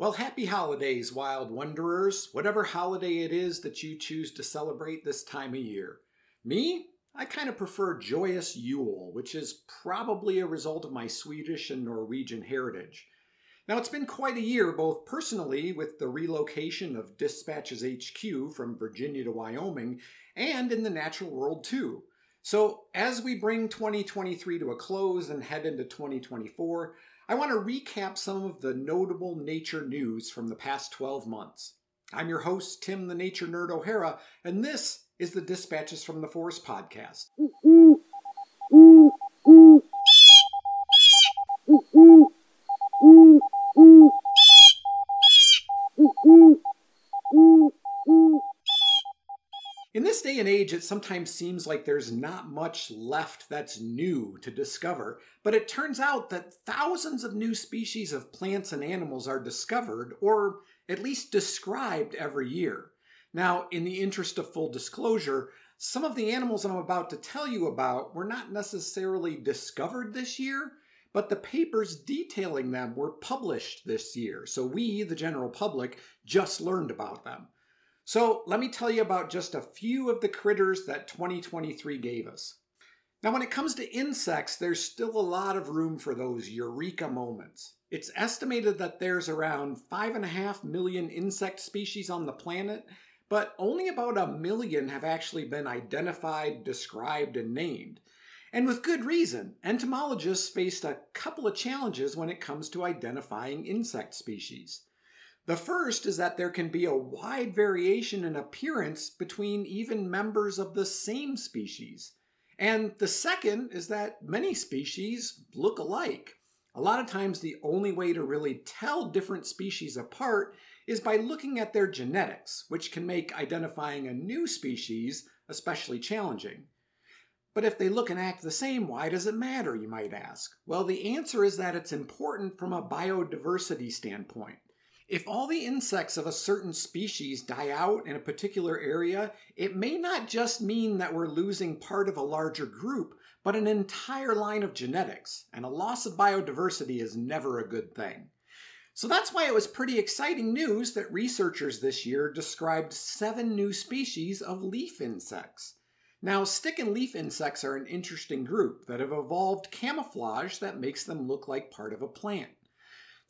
Well, happy holidays, wild wanderers, whatever holiday it is that you choose to celebrate this time of year. Me, I kind of prefer joyous Yule, which is probably a result of my Swedish and Norwegian heritage. Now, it's been quite a year, both personally with the relocation of Dispatches HQ from Virginia to Wyoming, and in the natural world too. So, as we bring 2023 to a close and head into 2024, I want to recap some of the notable nature news from the past 12 months. I'm your host, Tim the Nature Nerd O'Hara, and this is the Dispatches from the Forest podcast. In this day and age, it sometimes seems like there's not much left that's new to discover, but it turns out that thousands of new species of plants and animals are discovered, or at least described every year. Now, in the interest of full disclosure, some of the animals I'm about to tell you about were not necessarily discovered this year, but the papers detailing them were published this year, so we, the general public, just learned about them. So let me tell you about just a few of the critters that 2023 gave us. Now, when it comes to insects, there's still a lot of room for those eureka moments. It's estimated that there's around 5.5 million insect species on the planet, but only about a million have actually been identified, described, and named. And with good reason. Entomologists faced a couple of challenges when it comes to identifying insect species. The first is that there can be a wide variation in appearance between even members of the same species. And the second is that many species look alike. A lot of times, the only way to really tell different species apart is by looking at their genetics, which can make identifying a new species especially challenging. But if they look and act the same, why does it matter, you might ask? Well, the answer is that it's important from a biodiversity standpoint. If all the insects of a certain species die out in a particular area, it may not just mean that we're losing part of a larger group, but an entire line of genetics, and a loss of biodiversity is never a good thing. So that's why it was pretty exciting news that researchers this year described seven new species of leaf insects. Now, stick and leaf insects are an interesting group that have evolved camouflage that makes them look like part of a plant.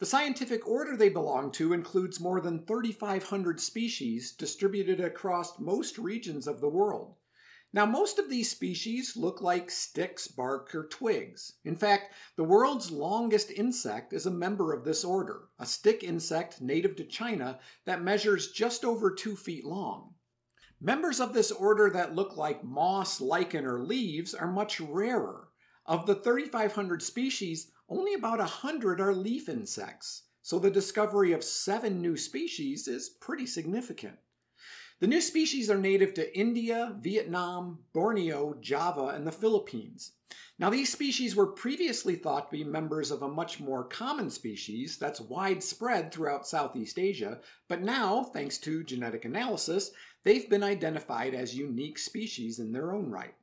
The scientific order they belong to includes more than 3,500 species distributed across most regions of the world. Now, most of these species look like sticks, bark, or twigs. In fact, the world's longest insect is a member of this order, a stick insect native to China that measures just over two feet long. Members of this order that look like moss, lichen, or leaves are much rarer. Of the 3,500 species, only about 100 are leaf insects, so the discovery of seven new species is pretty significant. The new species are native to India, Vietnam, Borneo, Java, and the Philippines. Now, these species were previously thought to be members of a much more common species that's widespread throughout Southeast Asia, but now, thanks to genetic analysis, they've been identified as unique species in their own right.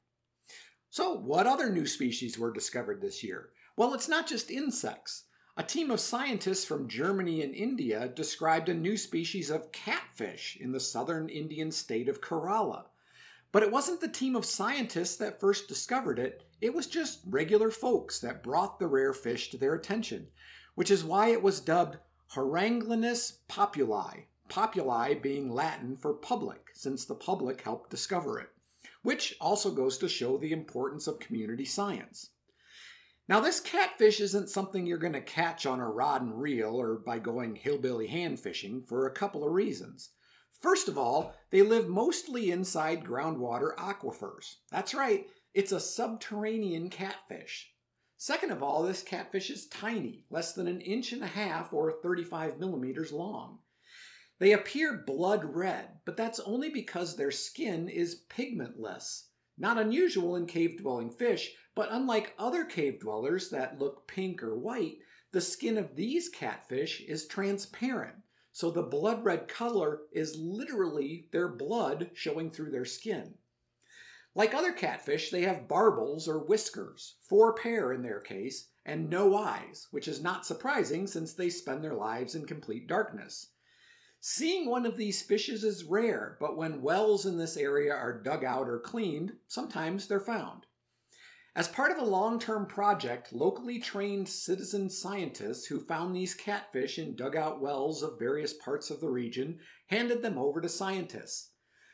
So, what other new species were discovered this year? Well, it's not just insects. A team of scientists from Germany and India described a new species of catfish in the southern Indian state of Kerala. But it wasn't the team of scientists that first discovered it, it was just regular folks that brought the rare fish to their attention, which is why it was dubbed Horaglanis populi, populi being Latin for public, since the public helped discover it, which also goes to show the importance of community science. Now, this catfish isn't something you're going to catch on a rod and reel or by going hillbilly hand fishing for a couple of reasons. First of all, they live mostly inside groundwater aquifers. That's right, it's a subterranean catfish. Second of all, this catfish is tiny, less than an inch and a half or 35 millimeters long. They appear blood red, but that's only because their skin is pigmentless. Not unusual in cave dwelling fish, but unlike other cave dwellers that look pink or white, the skin of these catfish is transparent. So the blood red color is literally their blood showing through their skin. Like other catfish, they have barbels or whiskers, four pair in their case, and no eyes, which is not surprising since they spend their lives in complete darkness. Seeing one of these fishes is rare, but when wells in this area are dug out or cleaned, sometimes they're found. As part of a long term project, locally trained citizen scientists who found these catfish in dugout wells of various parts of the region handed them over to scientists.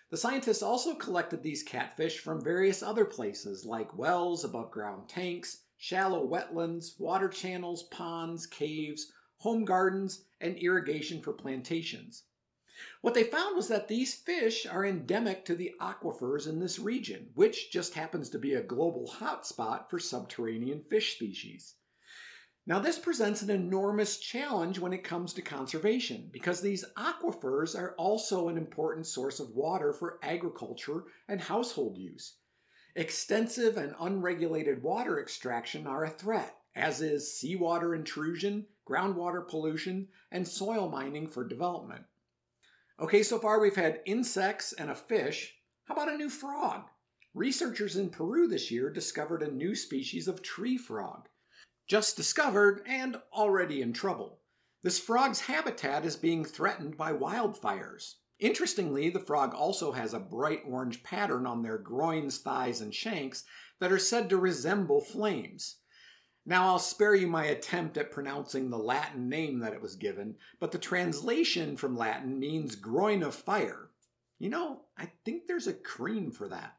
The scientists also collected these catfish from various other places like wells, above ground tanks, shallow wetlands, water channels, ponds, caves, home gardens, and irrigation for plantations. What they found was that these fish are endemic to the aquifers in this region, which just happens to be a global hotspot for subterranean fish species. Now, this presents an enormous challenge when it comes to conservation because these aquifers are also an important source of water for agriculture and household use. Extensive and unregulated water extraction are a threat, as is seawater intrusion, groundwater pollution, and soil mining for development. Okay, so far we've had insects and a fish. How about a new frog? Researchers in Peru this year discovered a new species of tree frog just discovered and already in trouble. This frog's habitat is being threatened by wildfires. Interestingly, the frog also has a bright orange pattern on their groins, thighs, and shanks that are said to resemble flames. Now, I'll spare you my attempt at pronouncing the Latin name that it was given, but the translation from Latin means groin of fire. You know, I think there's a cream for that.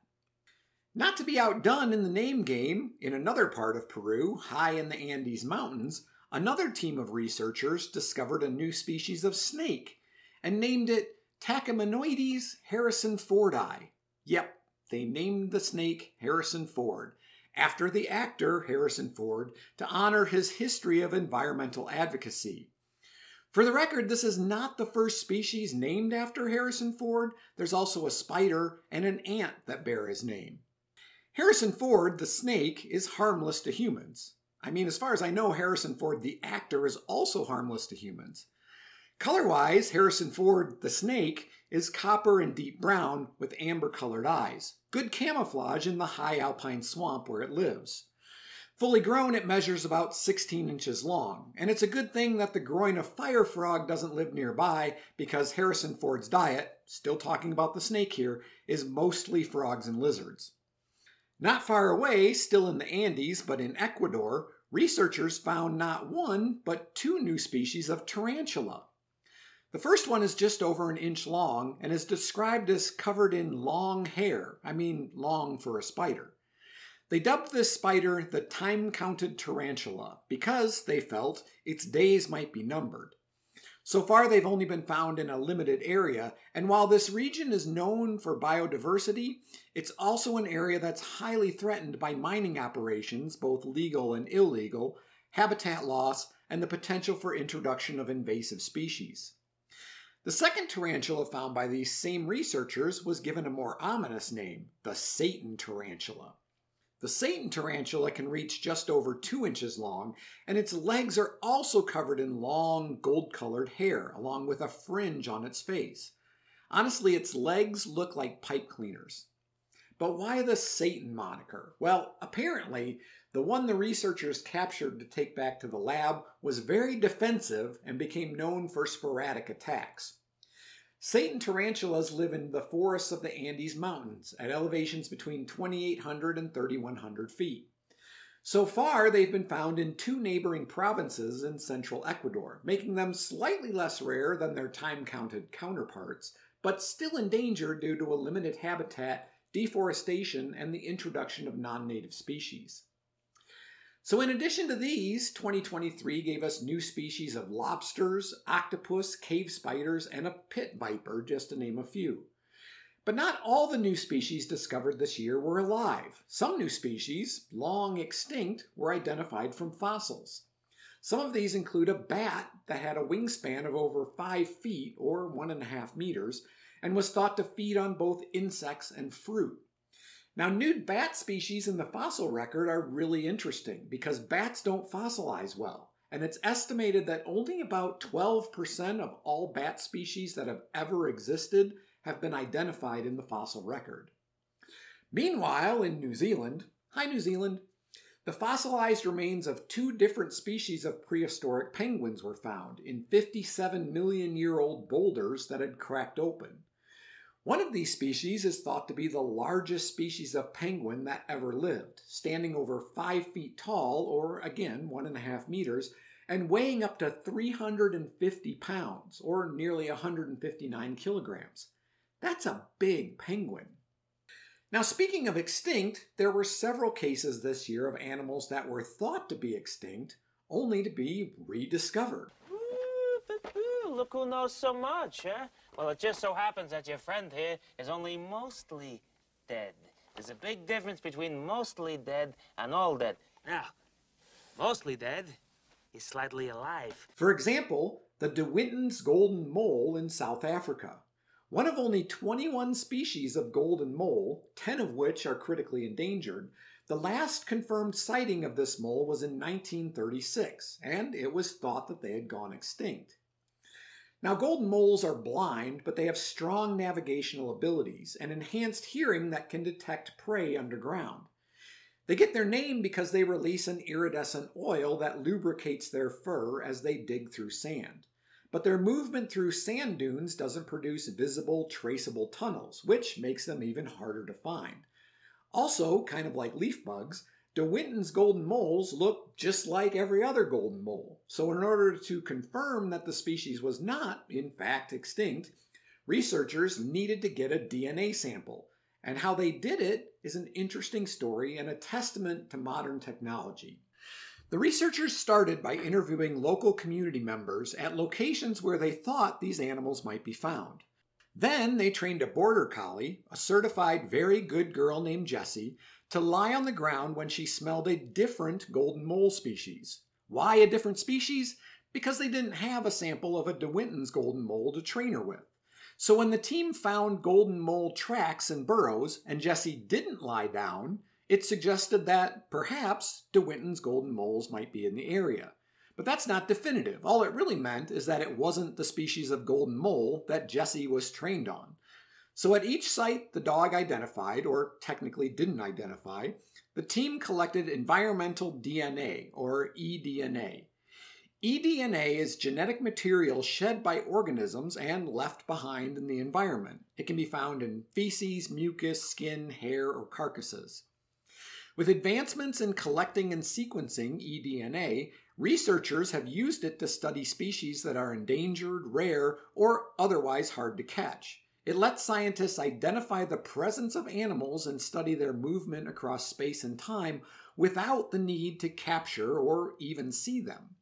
Not to be outdone in the name game, in another part of Peru, high in the Andes Mountains, another team of researchers discovered a new species of snake and named it Tachymenoides harrisonfordi. Yep, they named the snake Harrison Ford after the actor Harrison Ford to honor his history of environmental advocacy. For the record, this is not the first species named after Harrison Ford. There's also a spider and an ant that bear his name. Harrison Ford, the snake, is harmless to humans. I mean, as far as I know, Harrison Ford, the actor, is also harmless to humans. Color wise, Harrison Ford, the snake, is copper and deep brown with amber colored eyes. Good camouflage in the high alpine swamp where it lives. Fully grown, it measures about 16 inches long, and it's a good thing that the groin of fire frog doesn't live nearby because Harrison Ford's diet, still talking about the snake here, is mostly frogs and lizards. Not far away, still in the Andes, but in Ecuador, researchers found not one, but two new species of tarantula. The first one is just over an inch long and is described as covered in long hair. I mean, long for a spider. They dubbed this spider the time counted tarantula because, they felt, its days might be numbered. So far, they've only been found in a limited area, and while this region is known for biodiversity, it's also an area that's highly threatened by mining operations, both legal and illegal, habitat loss, and the potential for introduction of invasive species. The second tarantula found by these same researchers was given a more ominous name, the Satan tarantula. The Satan tarantula can reach just over two inches long, and its legs are also covered in long, gold colored hair, along with a fringe on its face. Honestly, its legs look like pipe cleaners. But why the Satan moniker? Well, apparently, the one the researchers captured to take back to the lab was very defensive and became known for sporadic attacks. Satan tarantulas live in the forests of the Andes Mountains at elevations between 2,800 and 3,100 feet. So far, they've been found in two neighboring provinces in central Ecuador, making them slightly less rare than their time counted counterparts, but still endangered due to a limited habitat, deforestation, and the introduction of non native species. So, in addition to these, 2023 gave us new species of lobsters, octopus, cave spiders, and a pit viper, just to name a few. But not all the new species discovered this year were alive. Some new species, long extinct, were identified from fossils. Some of these include a bat that had a wingspan of over 5 feet or 1.5 meters and was thought to feed on both insects and fruit. Now, nude bat species in the fossil record are really interesting because bats don't fossilize well. And it's estimated that only about 12% of all bat species that have ever existed have been identified in the fossil record. Meanwhile, in New Zealand, hi New Zealand, The fossilized remains of two different species of prehistoric penguins were found in 57 million year old boulders that had cracked open. One of these species is thought to be the largest species of penguin that ever lived, standing over five feet tall, or again, one and a half meters, and weighing up to 350 pounds, or nearly 159 kilograms. That's a big penguin. Now, speaking of extinct, there were several cases this year of animals that were thought to be extinct, only to be rediscovered. Look who knows so much, huh? Well, it just so happens that your friend here is only mostly dead. There's a big difference between mostly dead and all dead. Now, mostly dead is slightly alive. For example, the De Winton's golden mole in South Africa. One of only 21 species of golden mole, 10 of which are critically endangered, the last confirmed sighting of this mole was in 1936, and it was thought that they had gone extinct. Now, golden moles are blind, but they have strong navigational abilities and enhanced hearing that can detect prey underground. They get their name because they release an iridescent oil that lubricates their fur as they dig through sand. But their movement through sand dunes doesn't produce visible, traceable tunnels, which makes them even harder to find. Also, kind of like leaf bugs, De Winton's golden moles look just like every other golden mole. So, in order to confirm that the species was not, in fact, extinct, researchers needed to get a DNA sample. And how they did it is an interesting story and a testament to modern technology. The researchers started by interviewing local community members at locations where they thought these animals might be found. Then they trained a border collie, a certified very good girl named Jessie, to lie on the ground when she smelled a different golden mole species. Why a different species? Because they didn't have a sample of a De Winton's golden mole to train her with. So when the team found golden mole tracks and burrows and Jessie didn't lie down, it suggested that perhaps De Winton's golden moles might be in the area. But that's not definitive. All it really meant is that it wasn't the species of golden mole that Jessie was trained on. So at each site the dog identified, or technically didn't identify, the team collected environmental DNA, or eDNA. eDNA is genetic material shed by organisms and left behind in the environment. It can be found in feces, mucus, skin, hair, or carcasses. With advancements in collecting and sequencing eDNA, researchers have used it to study species that are endangered, rare, or otherwise hard to catch. It lets scientists identify the presence of animals and study their movement across space and time without the need to capture or even see them.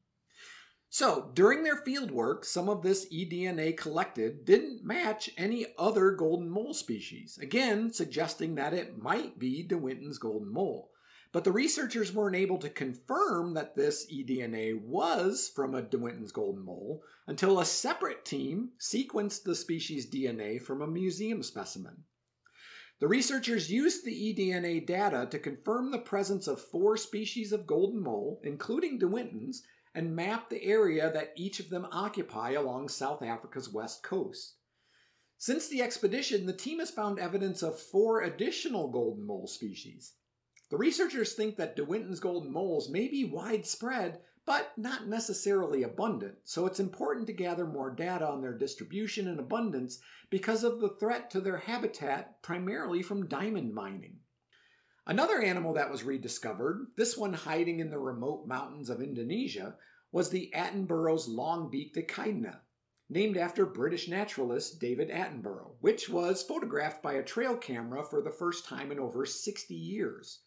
So, during their fieldwork, some of this eDNA collected didn't match any other golden mole species, again suggesting that it might be De Winton's golden mole. But the researchers weren't able to confirm that this eDNA was from a De Winton's golden mole until a separate team sequenced the species' DNA from a museum specimen. The researchers used the eDNA data to confirm the presence of four species of golden mole, including De Winton's, and map the area that each of them occupy along South Africa's west coast. Since the expedition, the team has found evidence of four additional golden mole species. The researchers think that De Winton's golden moles may be widespread, but not necessarily abundant, so it's important to gather more data on their distribution and abundance because of the threat to their habitat primarily from diamond mining. Another animal that was rediscovered, this one hiding in the remote mountains of Indonesia, was the Attenborough's long-beaked echidna, named after British naturalist David Attenborough, which was photographed by a trail camera for the first time in over 60 years.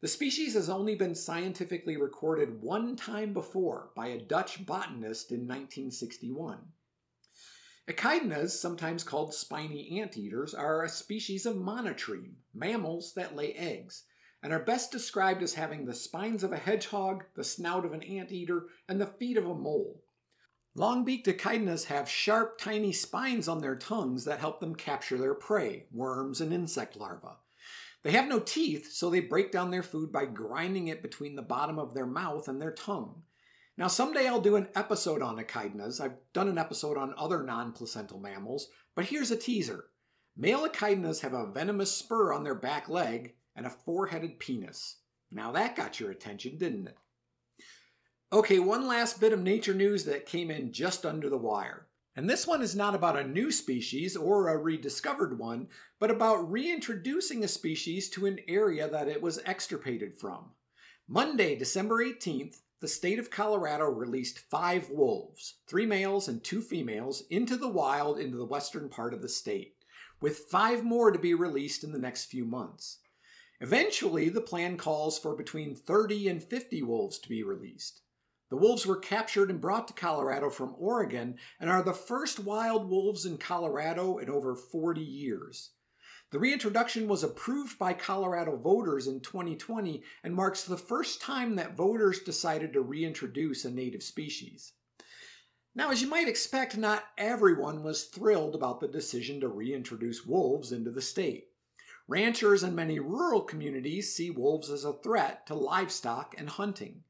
The species has only been scientifically recorded one time before by a Dutch botanist in 1961. Echidnas, sometimes called spiny anteaters, are a species of monotreme, mammals that lay eggs, and are best described as having the spines of a hedgehog, the snout of an anteater, and the feet of a mole. Long-beaked echidnas have sharp, tiny spines on their tongues that help them capture their prey, worms and insect larvae. They have no teeth, so they break down their food by grinding it between the bottom of their mouth and their tongue. Now, someday I'll do an episode on echidnas. I've done an episode on other non placental mammals, but here's a teaser. Male echidnas have a venomous spur on their back leg and a four headed penis. Now that got your attention, didn't it? Okay, one last bit of nature news that came in just under the wire. And this one is not about a new species or a rediscovered one, but about reintroducing a species to an area that it was extirpated from. Monday, December 18th, the state of Colorado released five wolves, three males and two females, into the wild into the western part of the state, with five more to be released in the next few months. Eventually, the plan calls for between 30 and 50 wolves to be released. The wolves were captured and brought to Colorado from Oregon and are the first wild wolves in Colorado in over 40 years. The reintroduction was approved by Colorado voters in 2020 and marks the first time that voters decided to reintroduce a native species. Now, as you might expect, not everyone was thrilled about the decision to reintroduce wolves into the state. Ranchers and many rural communities see wolves as a threat to livestock and hunting.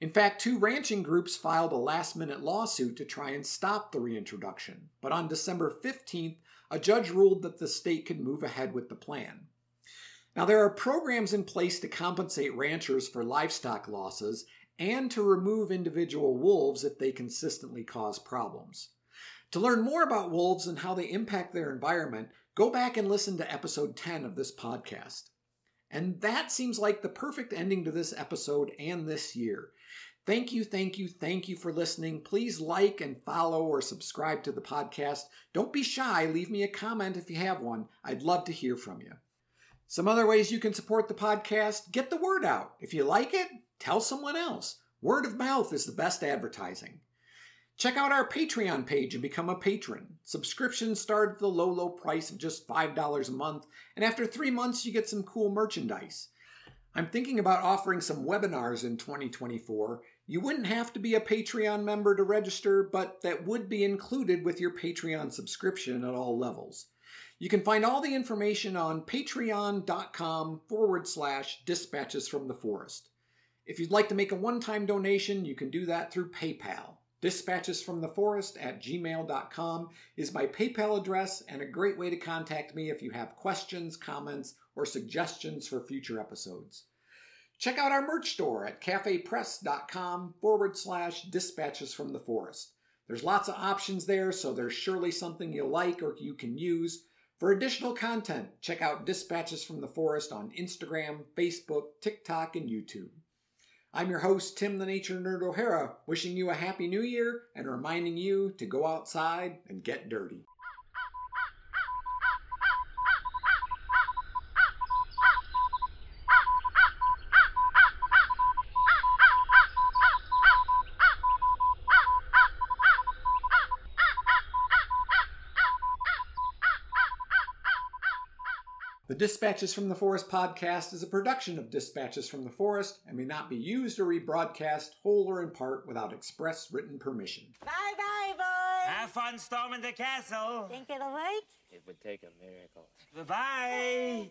In fact, two ranching groups filed a last minute lawsuit to try and stop the reintroduction, but on December 15th, a judge ruled that the state could move ahead with the plan. Now, there are programs in place to compensate ranchers for livestock losses and to remove individual wolves if they consistently cause problems. To learn more about wolves and how they impact their environment, go back and listen to episode 10 of this podcast. And that seems like the perfect ending to this episode and this year. Thank you, thank you, thank you for listening. Please like and follow or subscribe to the podcast. Don't be shy, leave me a comment if you have one. I'd love to hear from you. Some other ways you can support the podcast get the word out. If you like it, tell someone else. Word of mouth is the best advertising. Check out our Patreon page and become a patron. Subscriptions start at the low, low price of just $5 a month, and after three months, you get some cool merchandise. I'm thinking about offering some webinars in 2024. You wouldn't have to be a Patreon member to register, but that would be included with your Patreon subscription at all levels. You can find all the information on patreon.com forward slash dispatches from the forest. If you'd like to make a one time donation, you can do that through PayPal. Dispatches from the forest at gmail.com is my PayPal address and a great way to contact me if you have questions, comments, or suggestions for future episodes. Check out our merch store at cafepress.com forward slash dispatches from the forest. There's lots of options there, so there's surely something you like or you can use. For additional content, check out Dispatches from the Forest on Instagram, Facebook, TikTok, and YouTube. I'm your host, Tim the Nature Nerd O'Hara, wishing you a Happy New Year and reminding you to go outside and get dirty. Dispatches from the Forest podcast is a production of Dispatches from the Forest and may not be used or rebroadcast whole or in part without express written permission. Bye bye, boys. Have fun storming the castle. Think it'll work? It would take a miracle. Bye-bye.